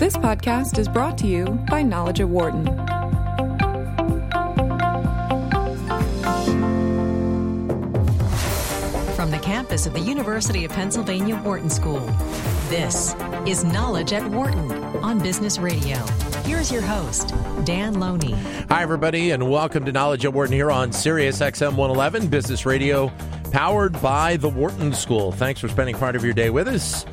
This podcast is brought to you by Knowledge at Wharton. From the campus of the University of Pennsylvania Wharton School, this is Knowledge at Wharton on Business Radio. Here's your host, Dan Loney. Hi, everybody, and welcome to Knowledge at Wharton here on Sirius XM 111 Business Radio, powered by the Wharton School. Thanks for spending part of your day with us.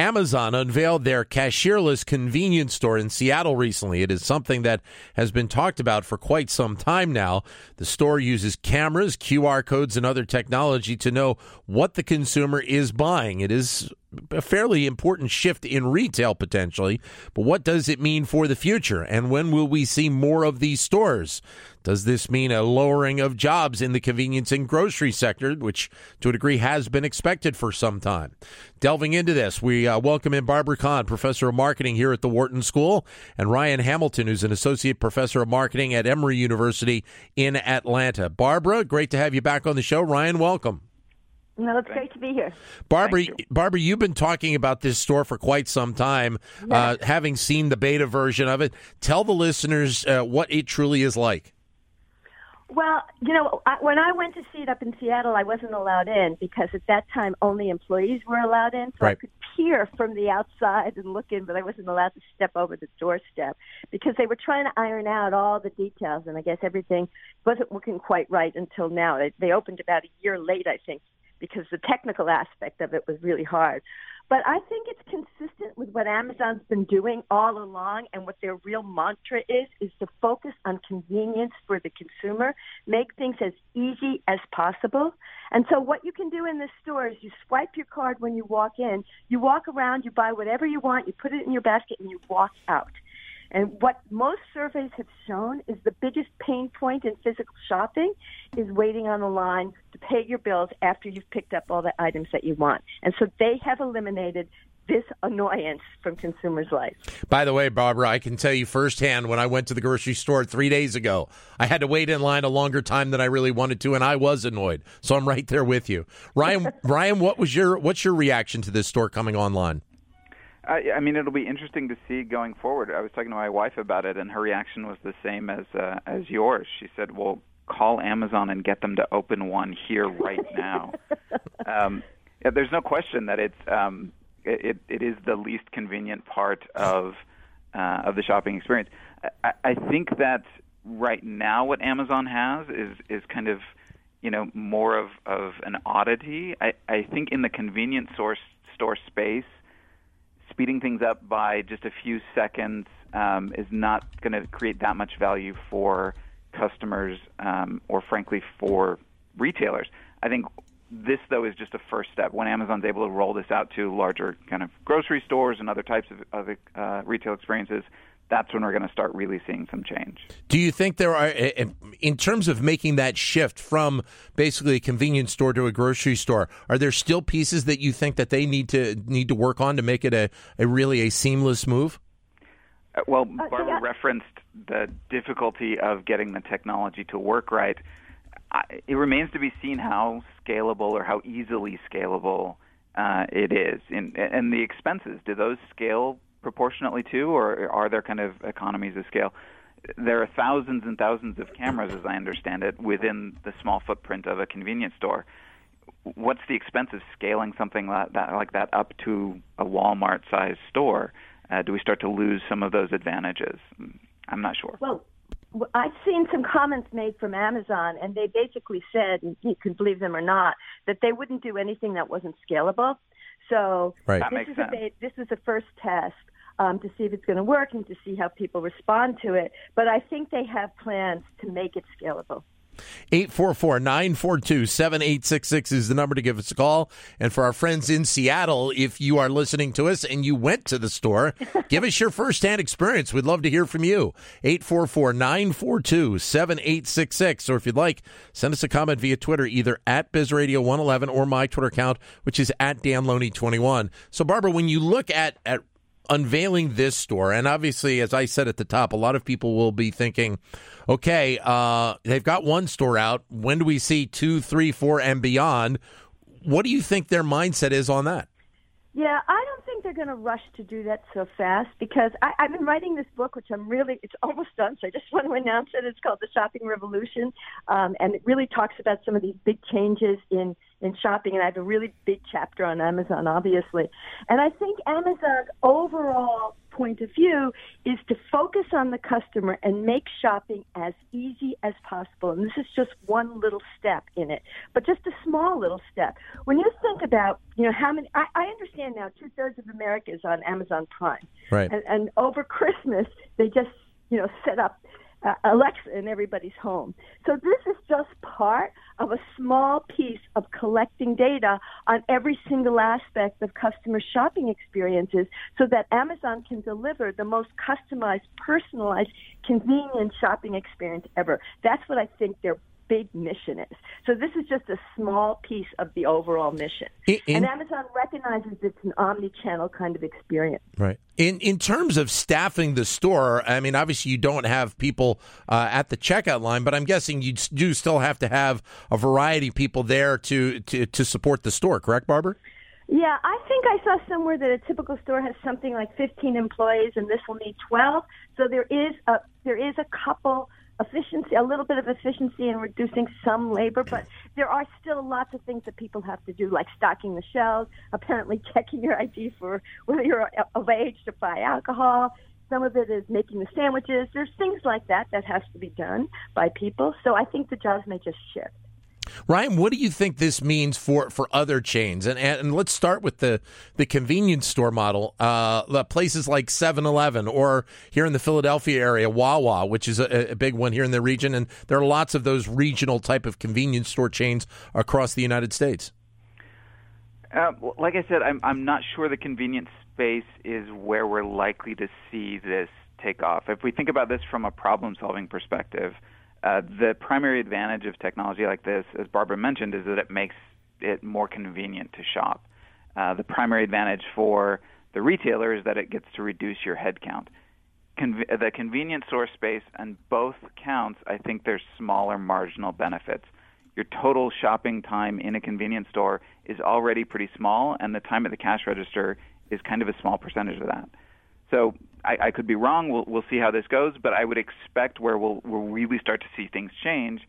Amazon unveiled their cashierless convenience store in Seattle recently. It is something that has been talked about for quite some time now. The store uses cameras, QR codes, and other technology to know what the consumer is buying. It is a fairly important shift in retail potentially, but what does it mean for the future? And when will we see more of these stores? Does this mean a lowering of jobs in the convenience and grocery sector, which to a degree has been expected for some time? Delving into this, we uh, welcome in Barbara Kahn, professor of marketing here at the Wharton School, and Ryan Hamilton, who's an associate professor of marketing at Emory University in Atlanta. Barbara, great to have you back on the show. Ryan, welcome. No, it's great to be here. Barbara, you. Barbara, you've been talking about this store for quite some time, yes. uh, having seen the beta version of it. Tell the listeners uh, what it truly is like. Well, you know, I, when I went to see it up in Seattle, I wasn't allowed in because at that time only employees were allowed in. So right. I could peer from the outside and look in, but I wasn't allowed to step over the doorstep because they were trying to iron out all the details. And I guess everything wasn't working quite right until now. They, they opened about a year late, I think, because the technical aspect of it was really hard. But I think it's consistent with what Amazon's been doing all along and what their real mantra is, is to focus on convenience for the consumer, make things as easy as possible. And so what you can do in this store is you swipe your card when you walk in, you walk around, you buy whatever you want, you put it in your basket, and you walk out. And what most surveys have shown is the biggest pain point in physical shopping is waiting on the line to pay your bills after you've picked up all the items that you want. And so they have eliminated this annoyance from consumers' life. By the way, Barbara, I can tell you firsthand when I went to the grocery store three days ago, I had to wait in line a longer time than I really wanted to, and I was annoyed. So I'm right there with you, Ryan. Ryan, what was your what's your reaction to this store coming online? I, I mean, it'll be interesting to see going forward. I was talking to my wife about it, and her reaction was the same as uh, as yours. She said, "Well, call Amazon and get them to open one here right now." um, yeah, there's no question that it's um, it, it is the least convenient part of uh, of the shopping experience. I, I think that right now what Amazon has is is kind of you know more of of an oddity. I, I think in the convenience source store space speeding things up by just a few seconds um, is not going to create that much value for customers um, or, frankly, for retailers. I think this, though, is just a first step. When Amazon's able to roll this out to larger kind of grocery stores and other types of, of uh, retail experiences, that's when we're going to start really seeing some change. Do you think there are, in terms of making that shift from basically a convenience store to a grocery store, are there still pieces that you think that they need to need to work on to make it a, a really a seamless move? Uh, well, uh, yeah. referenced the difficulty of getting the technology to work right. I, it remains to be seen how scalable or how easily scalable uh, it is, in, and the expenses. Do those scale proportionately too, or are there kind of economies of scale? There are thousands and thousands of cameras, as I understand it, within the small footprint of a convenience store. What's the expense of scaling something like that, like that up to a Walmart-sized store? Uh, do we start to lose some of those advantages? I'm not sure. Well, I've seen some comments made from Amazon, and they basically said, you can believe them or not, that they wouldn't do anything that wasn't scalable. So right. this is sense. a this is a first test um, to see if it's going to work and to see how people respond to it. But I think they have plans to make it scalable. 844 942 7866 is the number to give us a call. And for our friends in Seattle, if you are listening to us and you went to the store, give us your firsthand experience. We'd love to hear from you. 844 942 7866. Or if you'd like, send us a comment via Twitter, either at BizRadio111 or my Twitter account, which is at DanLoney21. So, Barbara, when you look at, at unveiling this store, and obviously, as I said at the top, a lot of people will be thinking, okay, uh, they've got one store out. When do we see two, three, four, and beyond? What do you think their mindset is on that? Yeah, I don't think they're going to rush to do that so fast because I, I've been writing this book, which I'm really, it's almost done, so I just want to announce it. It's called The Shopping Revolution, um, and it really talks about some of these big changes in, in shopping, and I have a really big chapter on Amazon, obviously. And I think Amazon's overall point of view is to focus on the customer and make shopping as easy as possible. And this is just one little step in it, but just a small little step. When you think about, you know, how many, I, I understand now two thirds of America is on Amazon Prime. Right. And, and over Christmas, they just, you know, set up uh, Alexa in everybody's home. So this is just part of a small piece of collecting data on every single aspect of customer shopping experiences so that Amazon can deliver the most customized, personalized, convenient shopping experience ever. That's what I think they're big mission is. So this is just a small piece of the overall mission. In, and Amazon recognizes it's an omni-channel kind of experience. Right. In in terms of staffing the store, I mean, obviously you don't have people uh, at the checkout line, but I'm guessing you do still have to have a variety of people there to to, to support the store. Correct, Barbara? Yeah, I think I saw somewhere that a typical store has something like 15 employees, and this will need 12. So there is a there is a couple efficiency, a little bit of efficiency in reducing some labor, but there are still lots of things that people have to do, like stocking the shelves, apparently checking your ID for whether you're of age to buy alcohol. Some of it is making the sandwiches. There's things like that that has to be done by people. So I think the jobs may just shift. Ryan, what do you think this means for, for other chains? And, and let's start with the, the convenience store model. Uh, places like 7 Eleven or here in the Philadelphia area, Wawa, which is a, a, big one here in the region. And there are lots of those regional type of convenience store chains across the United States. Uh, like I said, I'm, I'm not sure the convenience space is where we're likely to see this take off. If we think about this from a problem solving perspective, uh, the primary advantage of technology like this, as Barbara mentioned, is that it makes it more convenient to shop. Uh, the primary advantage for the retailer is that it gets to reduce your headcount. The convenience store space and both counts, I think there's smaller marginal benefits. Your total shopping time in a convenience store is already pretty small, and the time at the cash register is kind of a small percentage of that. So I, I could be wrong. We'll, we'll see how this goes, but I would expect where we'll, we'll really start to see things change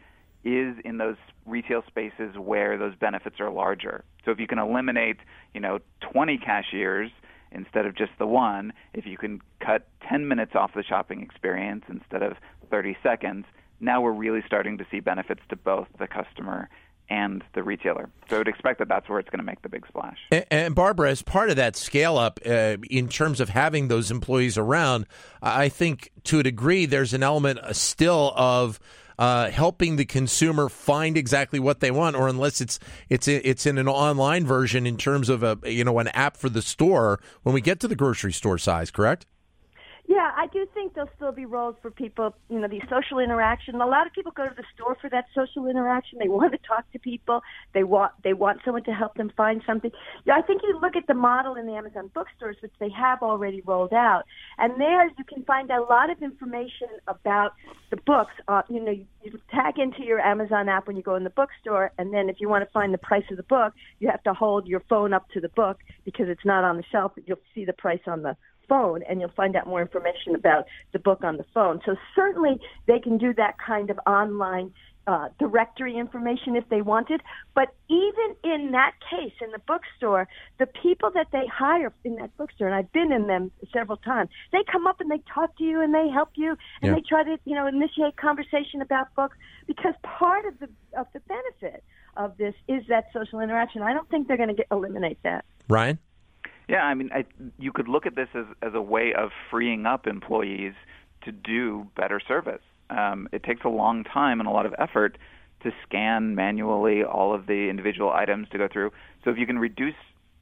is in those retail spaces where those benefits are larger. So if you can eliminate, you know, 20 cashiers instead of just the one, if you can cut 10 minutes off the shopping experience instead of 30 seconds, now we're really starting to see benefits to both the customer and the retailer. So I would expect that that's where it's going to make the big splash. And, and Barbara, as part of that scale up, uh, in terms of having those employees around, I think to a degree there's an element uh, still of. Uh, helping the consumer find exactly what they want, or unless it's it's it's in an online version in terms of a you know an app for the store when we get to the grocery store size, correct? Yeah, I do think there'll still be roles for people, you know, the social interaction. A lot of people go to the store for that social interaction. They want to talk to people. They want they want someone to help them find something. Yeah, I think you look at the model in the Amazon bookstores, which they have already rolled out, and there you can find a lot of information about the books. Uh, you know, you, you tag into your Amazon app when you go in the bookstore, and then if you want to find the price of the book, you have to hold your phone up to the book because it's not on the shelf. You'll see the price on the phone and you'll find out more information about the book on the phone. So certainly they can do that kind of online uh, directory information if they wanted. But even in that case, in the bookstore, the people that they hire in that bookstore, and I've been in them several times, they come up and they talk to you and they help you and yeah. they try to, you know, initiate conversation about books because part of the of the benefit of this is that social interaction. I don't think they're going to eliminate that. Ryan. Yeah, I mean, I, you could look at this as, as a way of freeing up employees to do better service. Um, it takes a long time and a lot of effort to scan manually all of the individual items to go through. So if you can reduce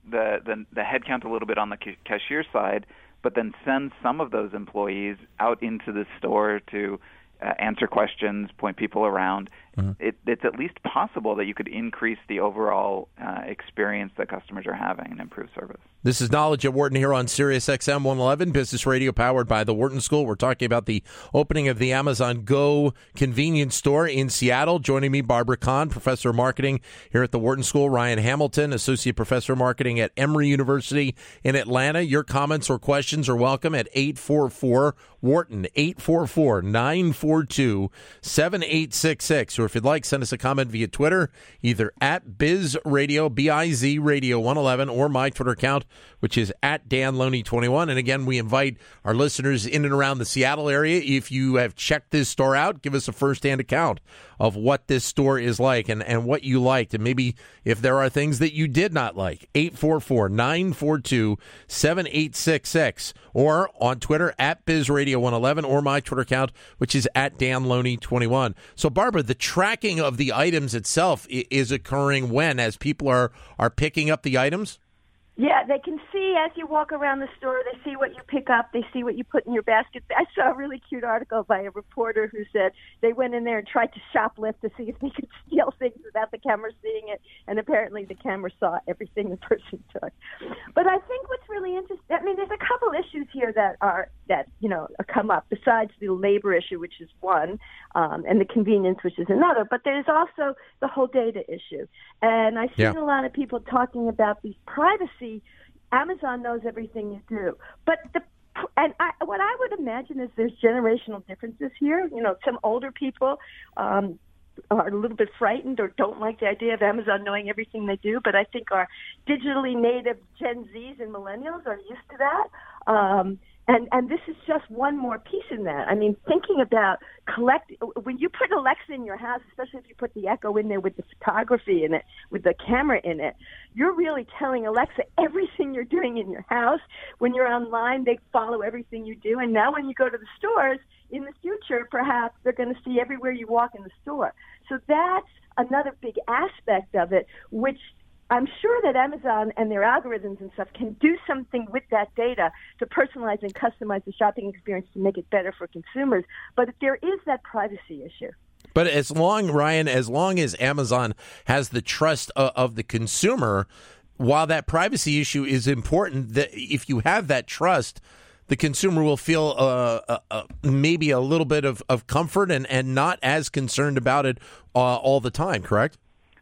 the the, the headcount a little bit on the cashier side, but then send some of those employees out into the store to uh, answer questions, point people around, mm-hmm. it, it's at least possible that you could increase the overall uh, experience that customers are having and improve service. This is Knowledge at Wharton here on Sirius XM 111, Business Radio powered by the Wharton School. We're talking about the opening of the Amazon Go convenience store in Seattle. Joining me, Barbara Kahn, Professor of Marketing here at the Wharton School, Ryan Hamilton, Associate Professor of Marketing at Emory University in Atlanta. Your comments or questions are welcome at 844 Wharton, 844 942 7866. Or if you'd like, send us a comment via Twitter, either at Biz Radio, B I Z Radio 111, or my Twitter account which is at Dan Loney 21. And again, we invite our listeners in and around the Seattle area. If you have checked this store out, give us a firsthand account of what this store is like and, and what you liked. And maybe if there are things that you did not like, 844 942 7866 or on Twitter at BizRadio111 or my Twitter account, which is at Dan Loney 21. So, Barbara, the tracking of the items itself is occurring when? As people are, are picking up the items? Yeah, they can see as you walk around the store. They see what you pick up. They see what you put in your basket. I saw a really cute article by a reporter who said they went in there and tried to shoplift to see if they could steal things without the camera seeing it, and apparently the camera saw everything the person took. But I think what's really interesting. I mean, there's a couple issues here that are that you know come up besides the labor issue, which is one, um, and the convenience, which is another. But there's also the whole data issue, and I've seen yeah. a lot of people talking about these privacy Amazon knows everything you do. But the and I, what I would imagine is there's generational differences here. You know, some older people um, are a little bit frightened or don't like the idea of Amazon knowing everything they do. But I think our digitally native Gen Zs and millennials are used to that. Um, and and this is just one more piece in that. I mean, thinking about collect when you put Alexa in your house, especially if you put the Echo in there with the photography in it, with the camera in it, you're really telling Alexa everything you're doing in your house. When you're online, they follow everything you do. And now when you go to the stores in the future, perhaps they're going to see everywhere you walk in the store. So that's another big aspect of it, which I'm sure that Amazon and their algorithms and stuff can do something with that data to personalize and customize the shopping experience to make it better for consumers. But there is that privacy issue. But as long, Ryan, as long as Amazon has the trust of, of the consumer, while that privacy issue is important, that if you have that trust, the consumer will feel uh, uh, uh, maybe a little bit of, of comfort and, and not as concerned about it uh, all the time, correct?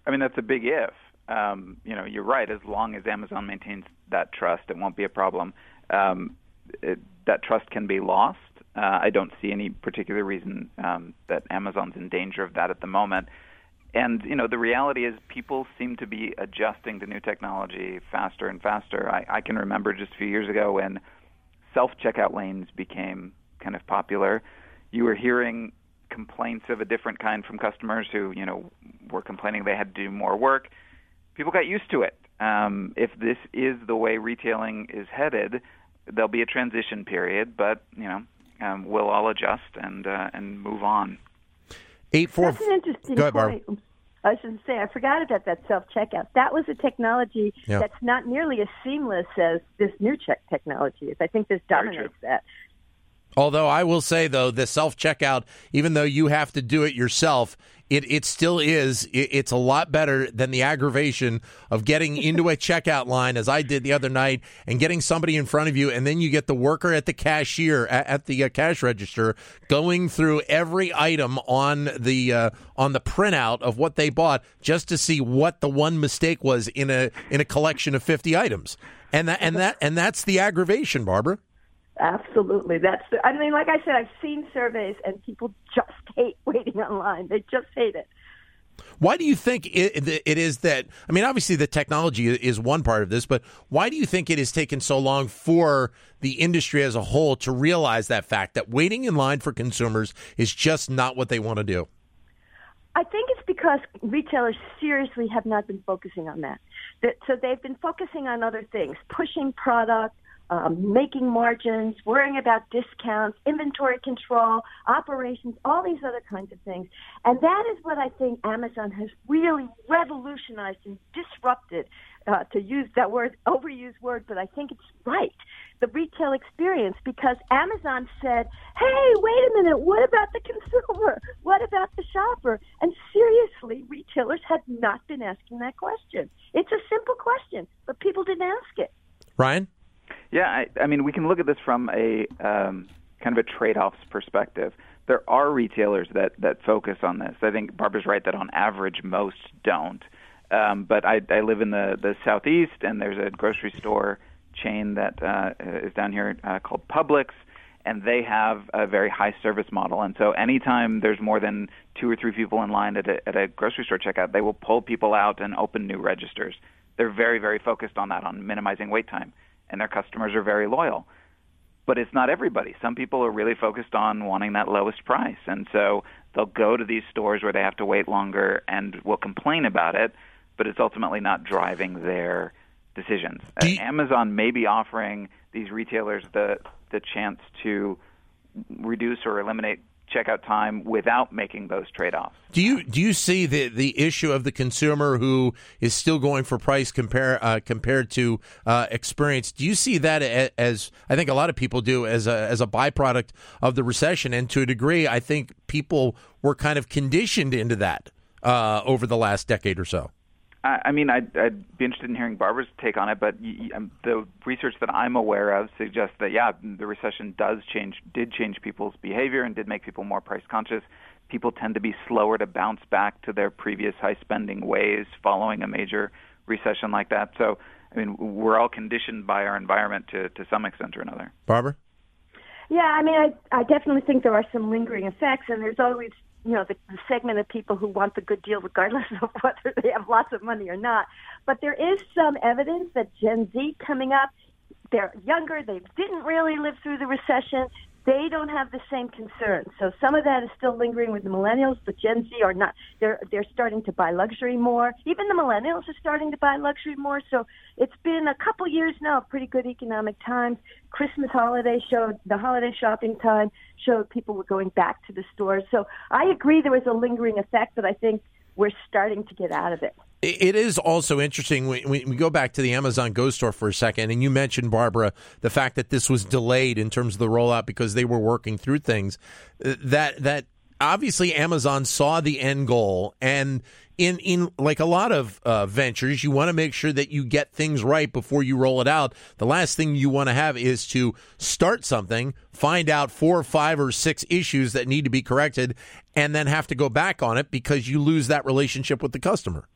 I mean, that's a big if um, you know, you're right. As long as Amazon maintains that trust, it won't be a problem. Um, it, that trust can be lost. Uh, I don't see any particular reason um, that Amazon's in danger of that at the moment. And you know, the reality is, people seem to be adjusting to new technology faster and faster. I, I can remember just a few years ago when self-checkout lanes became kind of popular. You were hearing complaints of a different kind from customers who, you know, were complaining they had to do more work people got used to it. Um, if this is the way retailing is headed, there'll be a transition period, but you know um, we'll all adjust and uh, and move on. Eight four. That's an interesting Go ahead, point. Barb. I was going to say I forgot about that self checkout. That was a technology yeah. that's not nearly as seamless as this new check technology is. I think this dominates that. Although I will say though, the self checkout, even though you have to do it yourself, it it still is. It, it's a lot better than the aggravation of getting into a checkout line, as I did the other night, and getting somebody in front of you, and then you get the worker at the cashier at, at the uh, cash register going through every item on the uh, on the printout of what they bought just to see what the one mistake was in a in a collection of fifty items, and that and that and that's the aggravation, Barbara. Absolutely. That's the, I mean, like I said, I've seen surveys and people just hate waiting online. They just hate it. Why do you think it, it is that? I mean, obviously the technology is one part of this, but why do you think it has taken so long for the industry as a whole to realize that fact that waiting in line for consumers is just not what they want to do? I think it's because retailers seriously have not been focusing on that. So they've been focusing on other things, pushing product, um, making margins, worrying about discounts, inventory control, operations, all these other kinds of things. And that is what I think Amazon has really revolutionized and disrupted, uh, to use that word, overused word, but I think it's right, the retail experience because Amazon said, hey, wait a minute, what about the consumer? What about the shopper? And seriously, retailers had not been asking that question. It's a simple question, but people didn't ask it. Ryan? Yeah, I, I mean, we can look at this from a um, kind of a trade-offs perspective. There are retailers that that focus on this. I think Barbara's right that on average most don't. Um, but I, I live in the the southeast, and there's a grocery store chain that uh, is down here uh, called Publix, and they have a very high service model. And so anytime there's more than two or three people in line at a, at a grocery store checkout, they will pull people out and open new registers. They're very very focused on that, on minimizing wait time and their customers are very loyal. But it's not everybody. Some people are really focused on wanting that lowest price, and so they'll go to these stores where they have to wait longer and will complain about it, but it's ultimately not driving their decisions. You- Amazon may be offering these retailers the the chance to reduce or eliminate checkout time without making those trade-offs. Do you do you see the the issue of the consumer who is still going for price compare uh, compared to uh, experience? Do you see that as I think a lot of people do as a as a byproduct of the recession, and to a degree, I think people were kind of conditioned into that uh, over the last decade or so. I mean, I'd, I'd, be interested in hearing Barbara's take on it, but um, the research that I'm aware of suggests that yeah, the recession does change, did change people's behavior and did make people more price conscious. People tend to be slower to bounce back to their previous high spending ways following a major recession like that. So, I mean, we're all conditioned by our environment to to some extent or another. Barbara. Yeah, I mean, I I definitely think there are some lingering effects, and there's always you know the, the segment of people who want the good deal regardless of whether they have lots of money or not. But there is some evidence that Gen Z coming up, they're younger, they didn't really live through the recession, they don't have the same concerns. So some of that is still lingering with the millennials, but Gen Z are not. They're they're starting to buy luxury more. Even the millennials are starting to buy luxury more. So it's been a couple years now of pretty good economic times. Christmas holiday showed the holiday shopping time showed people were going back to the stores. So I agree there was a lingering effect, but I think we're starting to get out of it. It is also interesting when we go back to the Amazon Go store for a second, and you mentioned Barbara the fact that this was delayed in terms of the rollout because they were working through things. Uh, that that obviously Amazon saw the end goal and in in like a lot of uh, ventures, you want to make sure that you get things right before you roll it out. The last thing you want to have is to start something, find out four or five or six issues that need to be corrected, and then have to go back on it because you lose that relationship with the customer.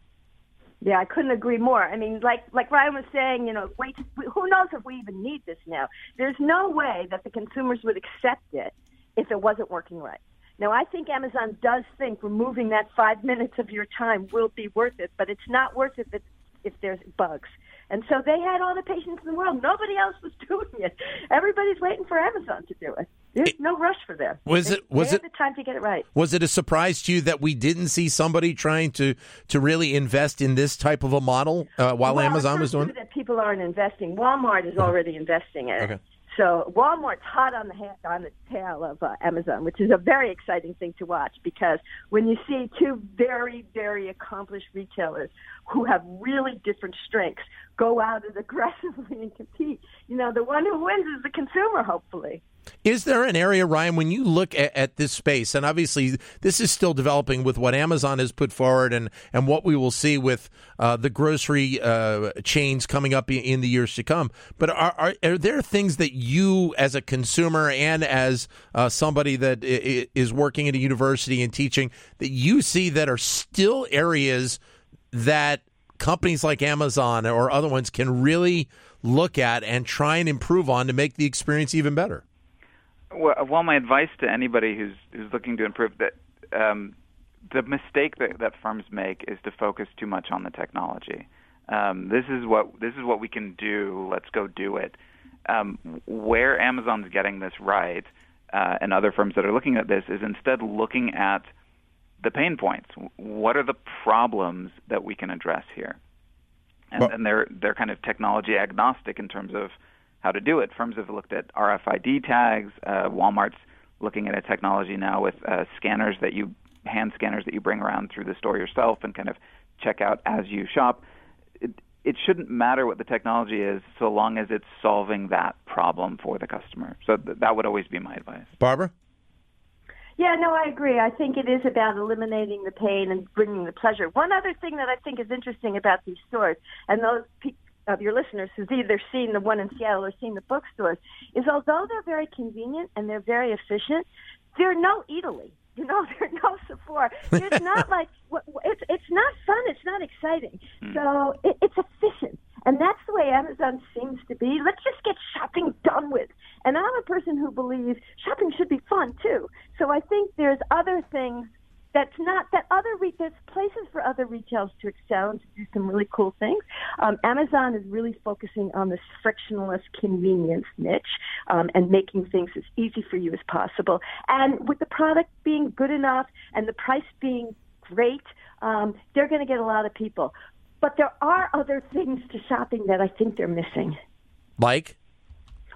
Yeah, I couldn't agree more. I mean, like like Ryan was saying, you know, wait, who knows if we even need this now? There's no way that the consumers would accept it if it wasn't working right. Now, I think Amazon does think removing that five minutes of your time will be worth it, but it's not worth it if, if there's bugs. And so they had all the patience in the world. Nobody else was doing it. Everybody's waiting for Amazon to do it. There's no rush for them. Was they, it? Was it the time to get it right? Was it a surprise to you that we didn't see somebody trying to to really invest in this type of a model uh, while well, Amazon was doing it? That people aren't investing. Walmart is already investing in it. Okay. So Walmart's hot on the ha- on the tail of uh, Amazon, which is a very exciting thing to watch because when you see two very very accomplished retailers who have really different strengths go out and aggressively and compete, you know the one who wins is the consumer, hopefully. Is there an area, Ryan, when you look at, at, this space, and obviously this is still developing with what Amazon has put forward and, and what we will see with uh, the grocery uh, chains coming up in the years to come, but are, are, are, there things that you, as a consumer and as uh, somebody that is working at a university and teaching, that you see that are still areas that companies like Amazon or other ones can really look at and try and improve on to make the experience even better? Well, my advice to anybody who's who's looking to improve that um, the mistake that, that firms make is to focus too much on the technology. Um, this is what this is what we can do. Let's go do it. Um, where Amazon's getting this right, uh, and other firms that are looking at this, is instead looking at the pain points. What are the problems that we can address here? And, well, and they're they're kind of technology agnostic in terms of how to do it. Firms have looked at RFID tags. Uh, Walmart's looking at a technology now with uh, scanners that you hand scanners that you bring around through the store yourself and kind of check out as you shop. It, it shouldn't matter what the technology is so long as it's solving that problem for the customer. So th- that would always be my advice. Barbara? Yeah, no, I agree. I think it is about eliminating the pain and bringing the pleasure. One other thing that I think is interesting about these stores, and those pe- of your listeners who's either seen the one in Seattle or seen the bookstores, is although they're very convenient and they're very efficient, they're no Eataly. You know, there's no Sephora. It's not like it's it's not fun. It's not exciting. Mm. So it, it's efficient, and that's the way Amazon seems to be. Let's just get shopping done with. And I'm a person who believes shopping should be fun too. So I think there's other things that's not that other re- there's places for other retailers to excel and to do some really cool things. Um, Amazon is really focusing on this frictionless convenience niche um, and making things as easy for you as possible. And with the product being good enough and the price being great, um, they're going to get a lot of people. But there are other things to shopping that I think they're missing. Like?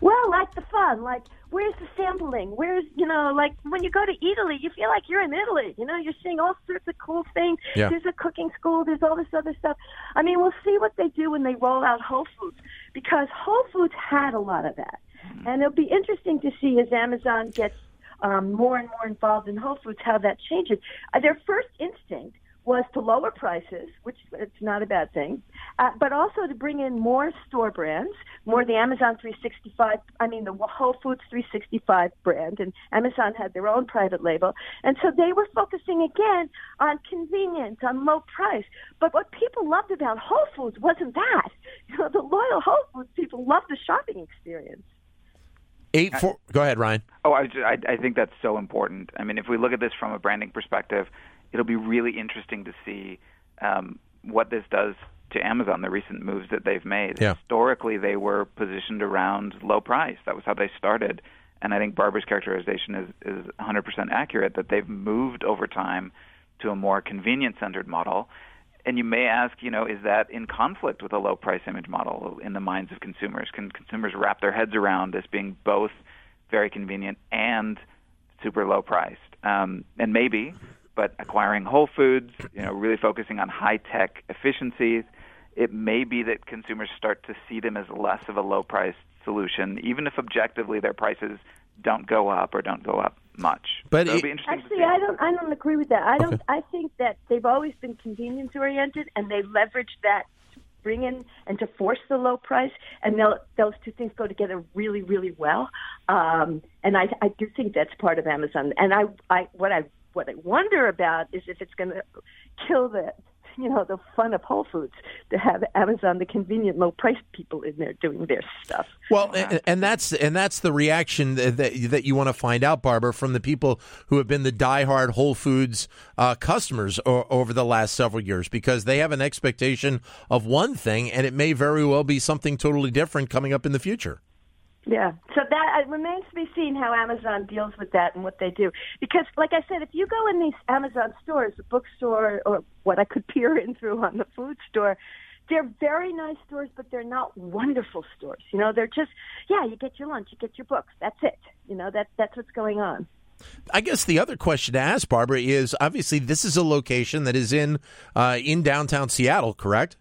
Well, like the fun, like where's the sampling? Where's you know, like when you go to Eataly, you feel like you're in Italy. You know, you're seeing all sorts of cool things. Yeah. There's a cooking school. There's all this other stuff. I mean, we'll see what they do when they roll out Whole Foods because Whole Foods had a lot of that, mm-hmm. and it'll be interesting to see as Amazon gets um, more and more involved in Whole Foods how that changes. Uh, their first instinct was to lower prices, which it's not a bad thing, uh, but also to bring in more store brands, more the Amazon 365, I mean the Whole Foods 365 brand, and Amazon had their own private label, and so they were focusing again on convenience, on low price. But what people loved about Whole Foods wasn't that. You know, the loyal Whole Foods people loved the shopping experience. Eight four. Go ahead, Ryan. Oh, I, I, I think that's so important. I mean, if we look at this from a branding perspective it'll be really interesting to see um, what this does to Amazon, the recent moves that they've made. Yeah. Historically, they were positioned around low price. That was how they started. And I think Barbara's characterization is, is 100% accurate that they've moved over time to a more convenience centered model. And you may ask, you know, is that in conflict with a low price image model in the minds of consumers? Can consumers wrap their heads around this being both very convenient and super low priced? Um, and maybe, but acquiring Whole Foods, you know, really focusing on high tech efficiencies, it may be that consumers start to see them as less of a low price solution, even if objectively their prices don't go up or don't go up much. But so it, actually, I don't. I don't agree with that. I don't. Okay. I think that they've always been convenience oriented, and they leverage that to bring in and to force the low price, and those two things go together really, really well. Um, and I, I do think that's part of Amazon. And I, I, what I what I wonder about is if it's going to kill the you know the fun of Whole Foods to have Amazon, the convenient low price people in there doing their stuff. Well, and, and that's and that's the reaction that that you want to find out, Barbara, from the people who have been the diehard Whole Foods uh, customers o- over the last several years, because they have an expectation of one thing, and it may very well be something totally different coming up in the future. Yeah. So that it remains to be seen how Amazon deals with that and what they do. Because, like I said, if you go in these Amazon stores, the bookstore, or what I could peer in through on the food store, they're very nice stores, but they're not wonderful stores. You know, they're just yeah, you get your lunch, you get your books. That's it. You know, that that's what's going on. I guess the other question to ask, Barbara, is obviously this is a location that is in uh, in downtown Seattle, correct?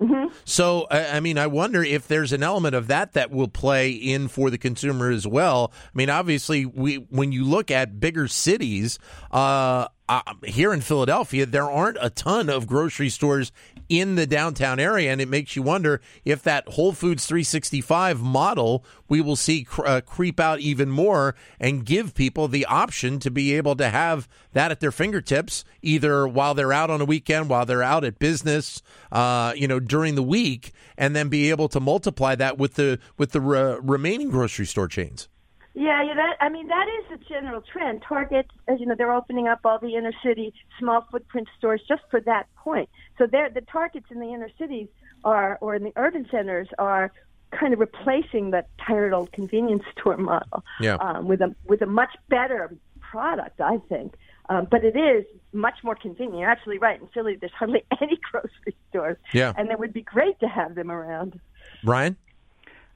Mm-hmm. So, I mean, I wonder if there's an element of that that will play in for the consumer as well. I mean, obviously, we when you look at bigger cities, uh, uh, here in Philadelphia, there aren't a ton of grocery stores in the downtown area, and it makes you wonder if that Whole Foods 365 model we will see cr- uh, creep out even more and give people the option to be able to have that at their fingertips, either while they're out on a weekend, while they're out at business, uh, you know, during the week, and then be able to multiply that with the with the re- remaining grocery store chains. Yeah, yeah. That I mean, that is the general trend. Target, as you know, they're opening up all the inner city small footprint stores just for that point. So they're the targets in the inner cities are, or in the urban centers, are kind of replacing the tired old convenience store model yeah. um, with a with a much better product, I think. Um, but it is much more convenient. You're absolutely right. In Philly, there's hardly any grocery stores, yeah. and it would be great to have them around. Ryan.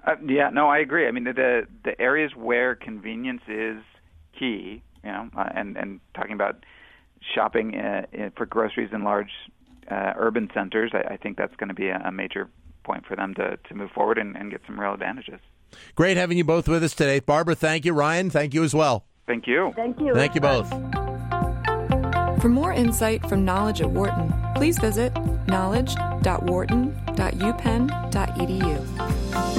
Uh, yeah, no, I agree. I mean, the the areas where convenience is key, you know, uh, and and talking about shopping uh, for groceries in large uh, urban centers, I, I think that's going to be a, a major point for them to to move forward and, and get some real advantages. Great having you both with us today, Barbara. Thank you, Ryan. Thank you as well. Thank you. Thank you. Thank you both. For more insight from Knowledge at Wharton, please visit knowledge.wharton.upenn.edu.